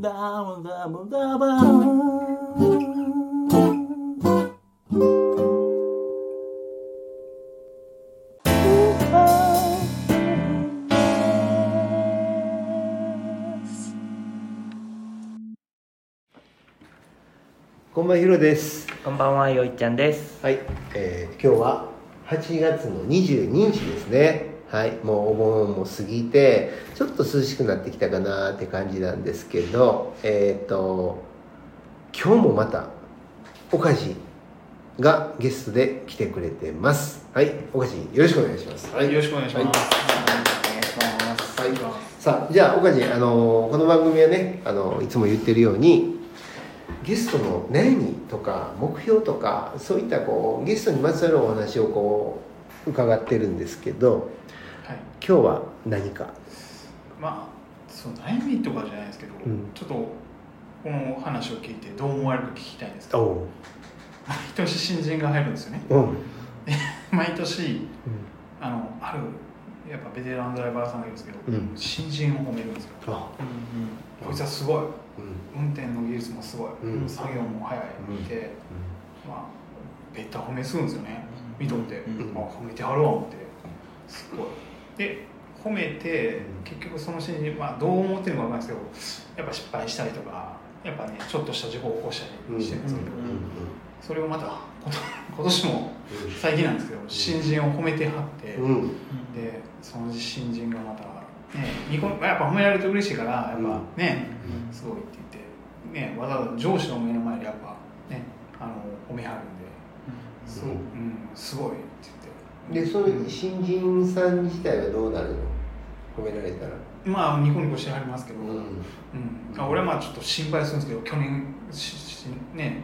ダブダブダブこんばんは、ひろです。こんばんは、よいちゃんです。はい、えー今日は8月の22日ですね。はい、もうお盆も過ぎて、ちょっと涼しくなってきたかなって感じなんですけど、えっ、と、今日もまた、おかじがゲストで来てくれてます。はい、おかじよろしくお願いします。はい、よろしくお願いします。お願い。はい、さあじゃあ岡地あのこの番組はねあのいつも言ってるようにゲストの悩みとか目標とかそういったこうゲストにまつわるお話をこう伺ってるんですけどはい、今日は何かまあ、その悩みとかじゃないですけど、うん。ちょっとこの話を聞いてどう思われるか聞きたいんですけど、毎年新人が入るんですよね。うん。毎年あのあるやっぱベテランドライバーさんがいるんですけど、うん。新人を褒めるんですよ。あ。こいつはすごい、うん。運転の技術もすごい、うん。作業も早いって、まあベッタ褒めするんですよね。見とって、うん。あ褒めてはるわ思って。すごいで褒めて結局その新人、まあ、どう思ってるのか分かんないですけどやっぱ失敗したりとかやっぱねちょっとした事故を起こしたりしてるんですけど、うんそれをまたこと今年も最近なんですけど新人を褒めてはって、うん。うん。でその新人がまたねニコやっぱ褒められると嬉しいからやっぱね、すごいって言ってねわざわざ上司の目の前でやっぱねあの褒めはるんで、すごい、うん、すごいって言ってでその新人さん自体はどうなるの？褒められたら。まあニコニコしてはりますけど、ううん。んあ俺はまあちょっと心配するんですけど去年ししね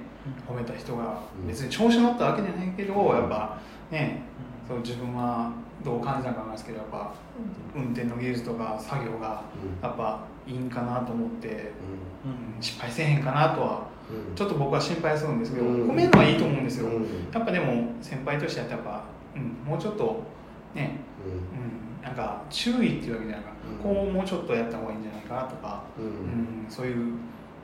褒めた人がうん。別に調子乗ったわけじゃないけど、やっぱねそう自分はどう感じたかないですけどやっぱ運転の技術とか作業がやっぱいいんかなと思って、うん。失敗せえへんかなとはうん。ちょっと僕は心配するんですけど、うん。褒めるのはいいと思うんですよ、うん。やっぱでも先輩としてやっぱ、うん、もうちょっとねうん。うん、なんか注意っていうわけじゃないか、うん。こうもうちょっとやった方がいいんじゃないかなとか、ううんんそういう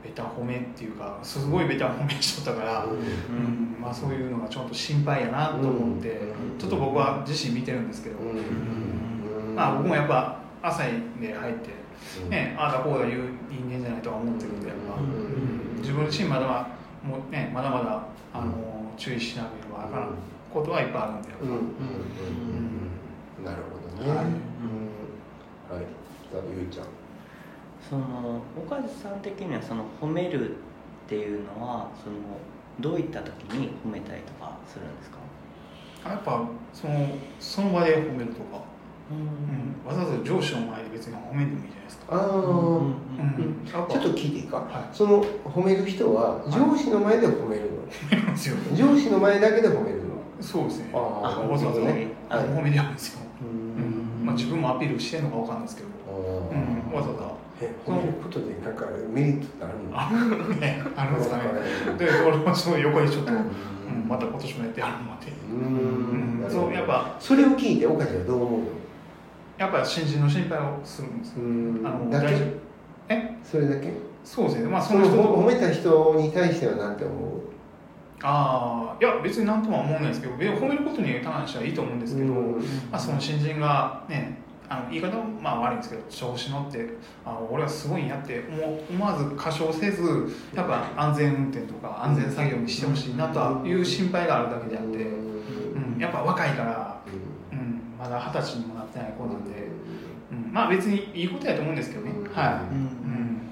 ベタ褒めっていうかすごいベタ褒めしとったから、うん。まあ、そういうのがちょっと心配やなと思って、うん。ちょっと僕は自身見てるんですけど、うん。うん。まあ、僕もやっぱ朝で入って、うん。ね、ああだこうだ言う人間じゃないとは思ってるんでやっぱ、自分自身まだまだもう、ね、まだまだあの注意しなければならないことはいっぱいあるんでやっぱ、うん。うん。うん。うん。なるほどね。はい。うん。はい。ゆいちゃん。その岡地さん的にはその褒めるっていうのはそのどういった時に褒めたりとかするんですか？やっぱそのその場で褒めるとか、ううん、わざわざ上司の前で別に褒めんでもいいじゃないですか、ああ、ちょっと聞いていいか？はその褒める人は上司の前で褒めるい褒めますよの。上司の前だけで褒めるの。そうですね。ああわざわざね。褒めてあるんですよ、まあ、自分もアピールしてんのかわかんないですけど、あうん、わざわえ褒めることでなんかメリットってある？ねあるんですかね。うんで俺もその横にちょっと、ううんん、また今年もやってやるので、うん。うん。そうやっぱ。それを聞いて岡ちゃんはどう思うの？やっぱ新人の心配をするんです。よ、うん。あのだけ？大丈夫。え？それだけ？そうですね。まあそそのの人と褒めた人に対してはなんて思う？ああいや別に何とも思わないですけど褒めることに関してはいいと思うんですけど、うん。まあ、その新人がねあの言い方もまあ悪いんですけど調子乗ってあ俺はすごいんやって思わず過小せずやっぱ安全運転とか安全作業にしてほしいなという心配があるだけであって、うん、やっぱ若いから、うん、まだ二十歳にもなってない子なんで、うん、まあ別にいいことやと思うんですけどね、はい、うん。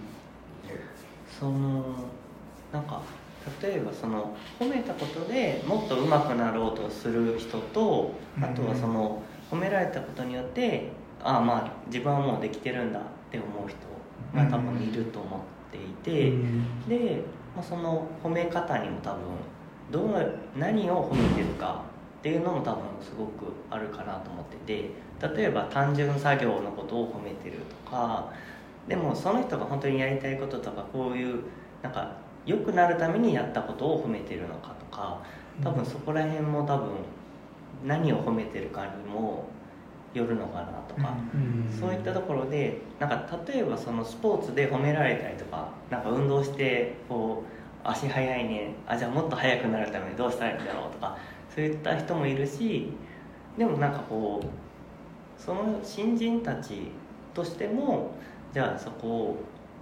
そのなんか例えばその褒めたことでもっと上手くなろうとする人とあとはその褒められたことによってああまあ自分はもうできてるんだって思う人が多分いると思っていて、で、まあ、その褒め方にも多分どう何を褒めてるかっていうのも多分すごくあるかなと思ってて例えば単純作業のことを褒めてるとかでもその人が本当にやりたいこととかこういうなんか良くなるためにやったことを褒めてるのかとか多分そこら辺も多分何を褒めてるかにもよるのかなとか、そういったところでなんか例えばそのスポーツで褒められたりとかなんか運動してこう足速いねあじゃあもっと速くなるためにどうしたらいいんだろうとかそういった人もいるしでもなんかこうその新人たちとしてもじゃあそこを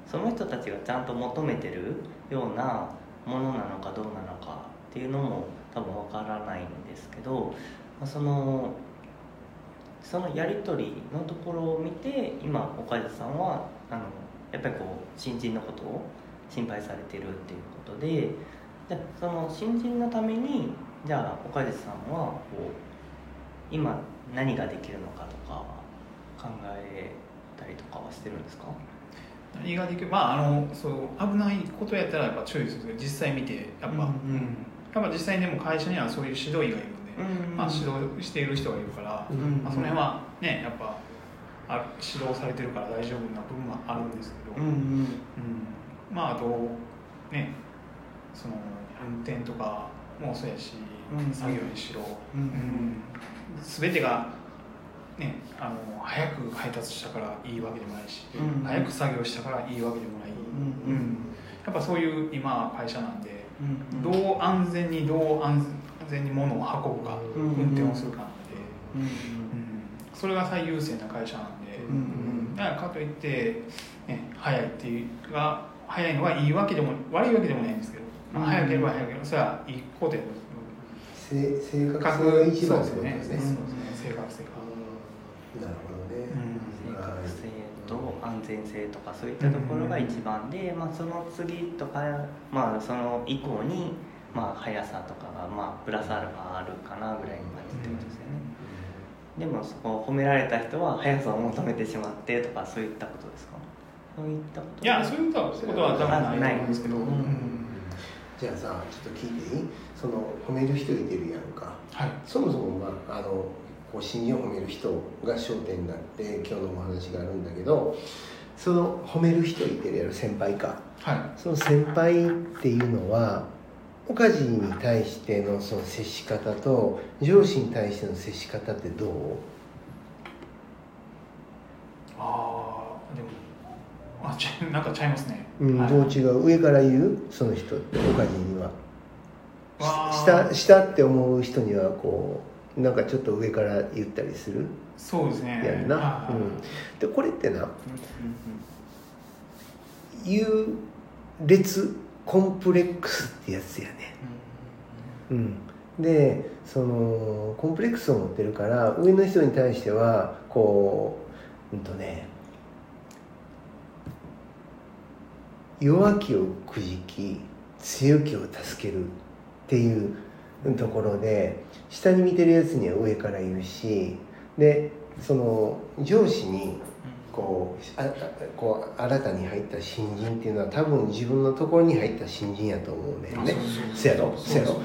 その人たちがちゃんと求めてるようなものなのかどうなのかっていうのも多分わからないんですけどそのそのやり取りのところを見て今岡地さんはあのやっぱりこう新人のことを心配されてるっていうことでじゃその新人のためにじゃあ岡地さんはこう今何ができるのかとか考えたりとかはしてるんですか？何ができる？まああのそう危ないことやったらやっぱ注意する。けど実際見てやっぱ、うんうんやっぱ実際にでも会社にはそういう指導医がいるんで、うんうん。まあ、指導している人がいるから、うんまあ、その辺はねやっぱあ指導されてるから大丈夫な部分はあるんですけど、うんうん。うん。まああとねその運転とかもそうやし、うん作業にしろ、うん。うん。全てがねあの早く配達したからいいわけでもないし、うん早く作業したからいいわけでもない、うんうんやっぱそういう今会社なんで、うんどう安全にどう安全に物を運ぶか、うん運転をするかなんで、うんうんそれが最優先な会社なんで、うんうんだからかといって、ね、早いっていうが早いのがいいわけでも悪いわけでもないんですけど、まあ、うん早ければ早ければそれはいいことやとせ正確性が一番ですね。そうですね。正確性が、なるほどね、正確はい。性と安全性とかそういったところが一番で、まあ、その次とか、まあ、その以降に、まあ、速さとかが、まあ、プラスアルファあるかなぐらいの感じってことですよね、でもそこを褒められた人は速さを求めてしまってとかそういったことですか？そういったこといやそういうことは多分ない。と思うんですけど、うん。じゃあさちょっと聞いていい？その褒める人いてるやんか。はい。そもそも、まあ、あのこう新人を褒める人が焦点になって今日のお話があるんだけどその褒める人いてるやろ先輩か。はい。その先輩っていうのは岡地に対してのその接し方と上司に対しての接し方ってどう？ああでもあちゃなんかちゃいますね、うん、はい。どう違う。上から言う？その人って岡地には。下下って思う人にはこうなんかちょっと上から言ったりする？そうですね。やんな、はいうん、でこれってな優劣コンプレックスってやつやね。うんでそのコンプレックスを持ってるから上の人に対してはこううんとね弱きをくじき強きを助けるっていうところで下に見てるやつには上から言うしでその上司にこうああこう新たに入った新人っていうのは多分自分のところに入った新人やと思うねんね。そやろ？そやろ？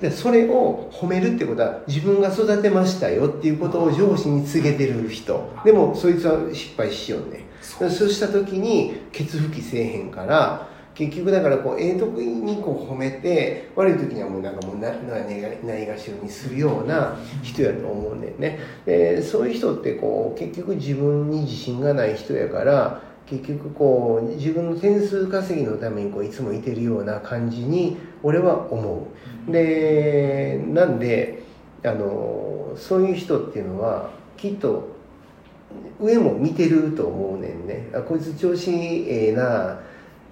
でそれを褒めるってことは自分が育てましたよっていうことを上司に告げてる人。でもそいつは失敗しようね。そう。した時にケツ吹きせえへんから結局だからこうええ時にこう褒めて悪い時にはもうなんかもうななないないがしろにするような人やと思うねんね。でそういう人ってこう結局自分に自信がない人やから結局こう自分の点数稼ぎのためにこういつもいてるような感じに俺は思う。でなんであのそういう人っていうのはきっと上も見てると思うねんね。あこいつ調子ええな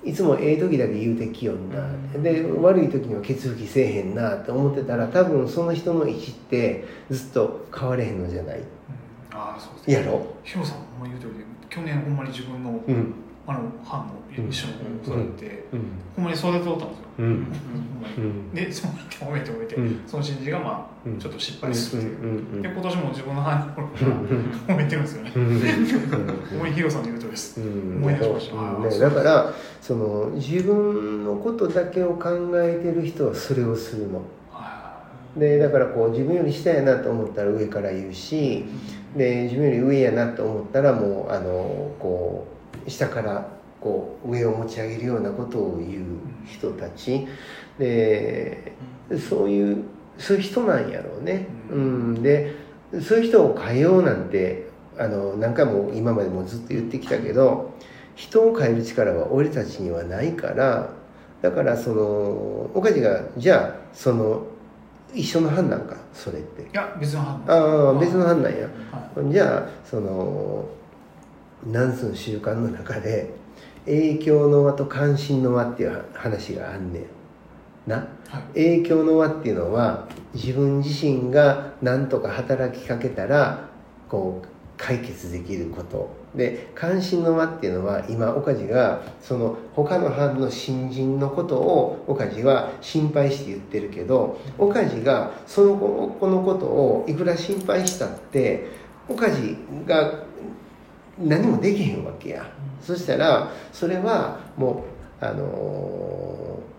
いつもええ時だけ言うてきよんな、で悪い時にはケツ拭きせえへんなって思ってたら多分その人の意思ってずっと変われへんのじゃない。ああそうですね。やろ。ヒロさんも言うとり去年ほんまに自分の、うんあの班の一緒に育てて、うん。ほんまに育てとったんですよ、うん。でそうやって褒めて褒めて、うん。その新人がまあ、うん。ちょっと失敗するっていう、で今年も自分の班におるからうん褒めてるんですよね、うん。ほん。まにヒロさんの言うとりです、うん。思い出しました。うん。ねだからその自分のことだけを考えてる人はそれをするの。はでだからこう自分より下やなと思ったら上から言うしで自分より上やなと思ったらもうあのこう下からこう上を持ち上げるようなことを言う人たち。でそういうそういう人なんやろうね、ううん。ん、でそういう人を変えようなんてあの何回も今までもずっと言ってきたけど人を変える力は俺たちにはないからだからその岡地がじゃあその一緒の班なんかそれって。い、いや別の班。ああ別の班なんや。はじゃあその何つの習慣の中で影響の輪と関心の輪っていう話があんねんな。はい。影響の輪っていうのは自分自身が何とか働きかけたらこう解決できること。で関心の輪っていうのは今岡地がその他の班の新人のことを岡地は心配して言ってるけど岡地がその子子のことをいくら心配したって岡地が何もできへんわけや、そしたらそれはもうあのー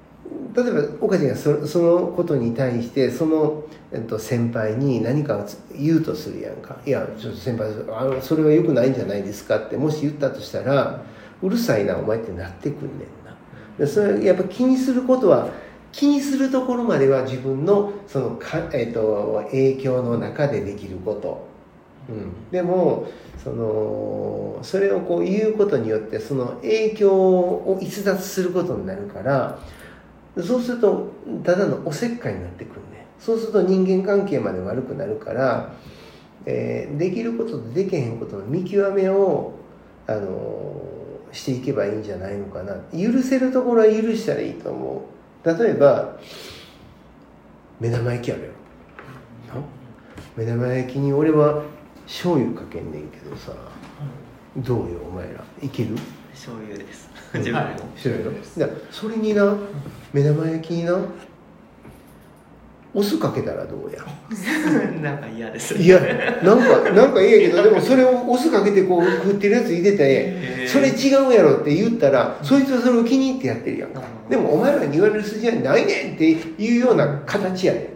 例えば岡地がそそのことに対してその、えっと、先輩に何かを言うとするやんか「いやちょっと先輩あのそれは良くないんじゃないですか」ってもし言ったとしたら「うるさいなお前」ってなってくんねんな。でそれやっぱ気にすることは気にするところまでは自分のそのか、えっと、影響の中でできること、うん、でもそのそれをこう言うことによってその影響を逸脱することになるからそうするとただのおせっかいになってくるね。そうすると人間関係まで悪くなるから、えーできることとできへんことの見極めを、あのしていけばいいんじゃないのかな。許せるところは許したらいいと思う。例えば目玉焼きあるよ目玉焼きに俺は醤油かけんねんけどさどうよお前ら？いける？醤油です。うん。自分の？だからそれにな目玉焼きになお酢かけたらどうや？なんか嫌です。いやなんかなんかいいやけどでもそれをお酢かけてこう食ってるやついててそれ違うやろって言ったらそいつはそれを気に入ってやってるやんか。うん。でもお前らに言われる筋合いないねんっていうような形やで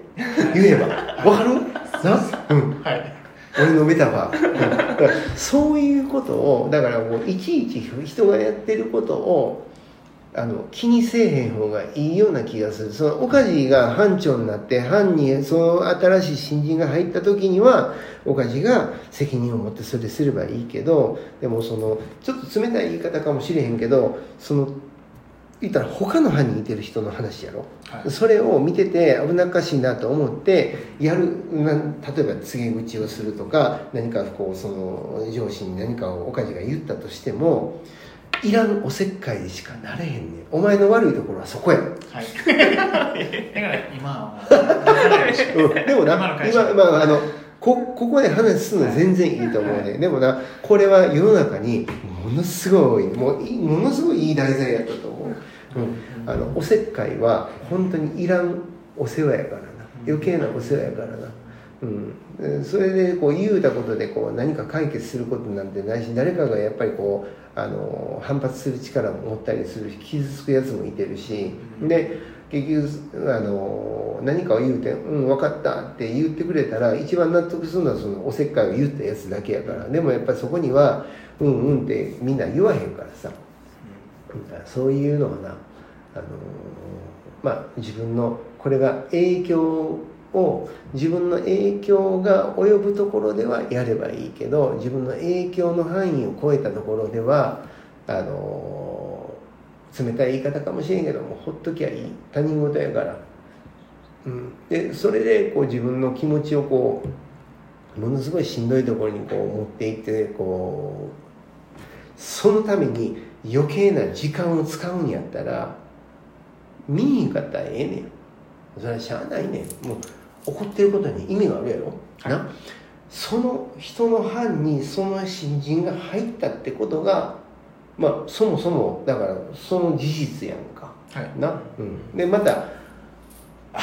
言えば。わかる？な？うん。はい俺のメタファー、そういうことをだからもういちいち人がやってることをあの気にせえへん方がいいような気がする。その岡地が班長になって班にその新しい新人が入った時には岡地が責任を持ってそれすればいいけどでもそのちょっと冷たい言い方かもしれへんけどその言ったら他の班にいてる人の話やろ？はい。それを見てて危なっかしいなと思ってやるなん例えば告げ口をするとか何かこうその上司に何かを岡地が言ったとしてもいらんおせっかいでしかなれへんねん。お前の悪いところはそこや、はい。だから今はもう ん、でもな今の会社。今、まあ、あのこここで話すの全然いいと思うね、はでもなこれは世の中にものすごいもういものすごいいい題材やったと思う、うん、あのおせっかいは本当にいらんお世話やからな。余計なお世話やからな、うん、でそれでこう言うたことでこう何か解決することなんてないし誰かがやっぱりこうあの反発する力を持ったりするし傷つくやつもいてるしで結局あの何かを言うて「うん分かった」って言ってくれたら一番納得するのはそのおせっかいを言ったやつだけやから。でもやっぱりそこには「うんうん」ってみんな言わへんからさそういうのはな、あのまあ、自分のこれが影響を自分の影響が及ぶところではやればいいけど自分の影響の範囲を超えたところではあの冷たい言い方かもしれんけどもほっときゃいい。他人事やから、うん、でそれでこう自分の気持ちをこうものすごいしんどいところにこう持っていってこうそのために余計な時間を使うんやったら見にんかったらええねん。それはしゃあないねん。もう怒ってることに意味があるやろ、な。その人の班にその新人が入ったってことがまあそもそもだからその事実やんか。はい。な、うん、でまた「あ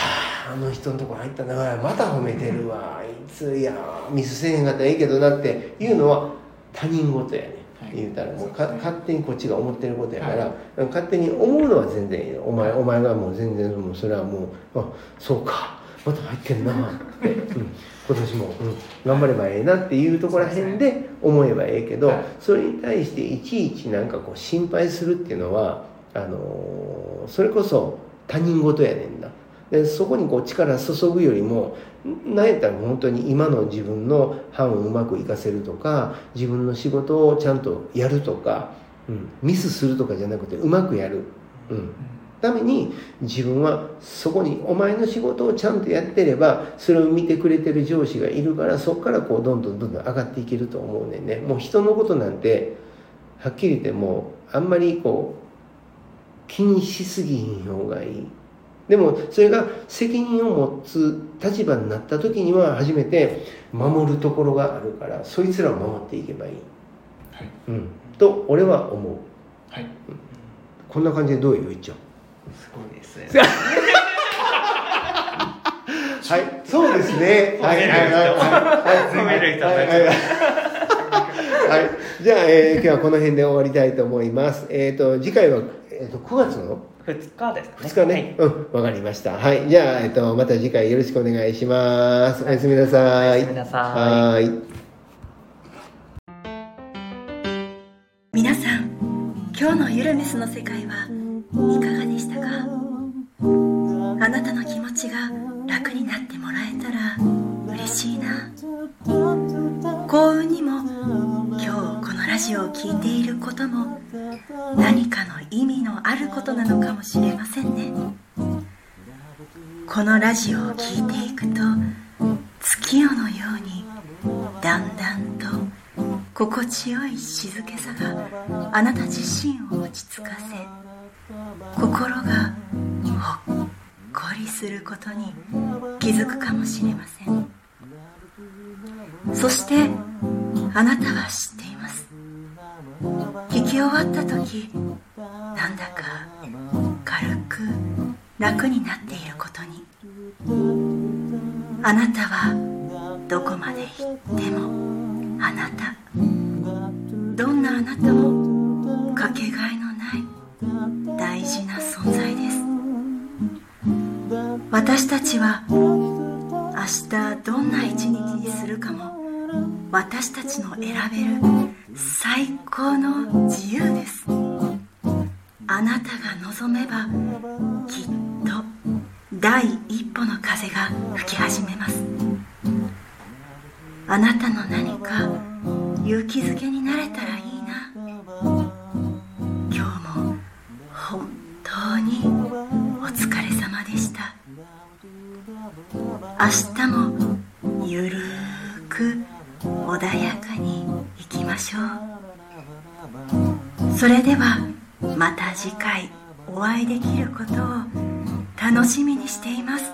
ああの人のとこ入ったなまた褒めてるわ。あいついやミスせえへんかったらいいけどな」っていうのは他人事やね、はい言うたらもうかそうですね勝手にこっちが思ってることやから、は勝手に思うのは全然いい。よお前お前がもう全然もうそれはもうあそうか。また入ってんな。って、うん、今年も、うん、頑張ればええなっていうところらへんで思えばええけど、はい。それに対していちいちなんかこう心配するっていうのはあのーそれこそ他人事やねんなでそこにこう力注ぐよりもんなんやったら本当に今の自分の班をうまく活かせるとか自分の仕事をちゃんとやるとか、うん、ミスするとかじゃなくてうまくやる、うん、ために自分はそこにお前の仕事をちゃんとやってればそれを見てくれてる上司がいるからそこからこうどんどんどんどん上がっていけると思うねんね。もう人のことなんてはっきり言ってもうあんまりこう気にしすぎひん方がいい。でもそれが責任を持つ立場になった時には初めて守るところがあるからそいつらを守っていけばいい、はい。うん、と俺は思う。はい。こんな感じでどうよいっちゃんすごいですね。はい、そうですね。はい、はい、はい、はい、褒める人はい、はい、はい。はい。じゃあ、えー、今日はこの辺で終わりたいと思います。えっ、と、次回は、えっ、と、9月の？2日ですね2日ね。うん、わかりました。はい、じゃあ、えっ、と、また次回よろしくお願いします。おやすみなさい。おやすみなさいはーい。皆さん今日のゆるメスの世界はいかがでしたか？あなたの気持ちが楽になってもらえたら嬉しいな幸運にもジオを聴いていることも何かの意味のあることなのかもしれませんね。このラジオを聴いていくと月夜のようにだんだんと心地よい静けさがあなた自身を落ち着かせ心がほっこりすることに気づくかもしれません。そしてあなたは知ってい聞き終わった時なんだか軽く楽になっていることに。あなたはどこまで行ってもあなたどんなあなたもかけがえのない大事な存在です。私たちは明日どんな一日にするかも私たちの選べる最あなたの何か勇気づけになれたらいいな。今日も本当にお疲れ様でした。明日もゆるーく穏やかにいきましょう。それではまた次回お会いできることを楽しみにしています。